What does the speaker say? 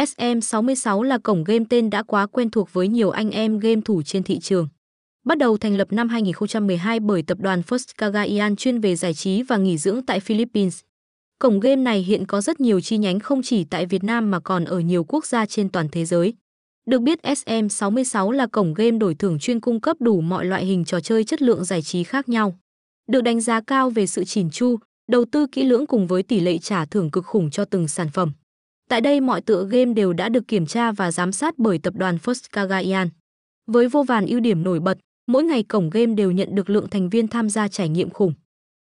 SM66 là cổng game tên đã quá quen thuộc với nhiều anh em game thủ trên thị trường. Bắt đầu thành lập năm 2012 bởi tập đoàn First Cagayan chuyên về giải trí và nghỉ dưỡng tại Philippines. Cổng game này hiện có rất nhiều chi nhánh không chỉ tại Việt Nam mà còn ở nhiều quốc gia trên toàn thế giới. Được biết SM66 là cổng game đổi thưởng chuyên cung cấp đủ mọi loại hình trò chơi chất lượng giải trí khác nhau. Được đánh giá cao về sự chỉn chu, đầu tư kỹ lưỡng cùng với tỷ lệ trả thưởng cực khủng cho từng sản phẩm. Tại đây mọi tựa game đều đã được kiểm tra và giám sát bởi tập đoàn First Với vô vàn ưu điểm nổi bật, mỗi ngày cổng game đều nhận được lượng thành viên tham gia trải nghiệm khủng.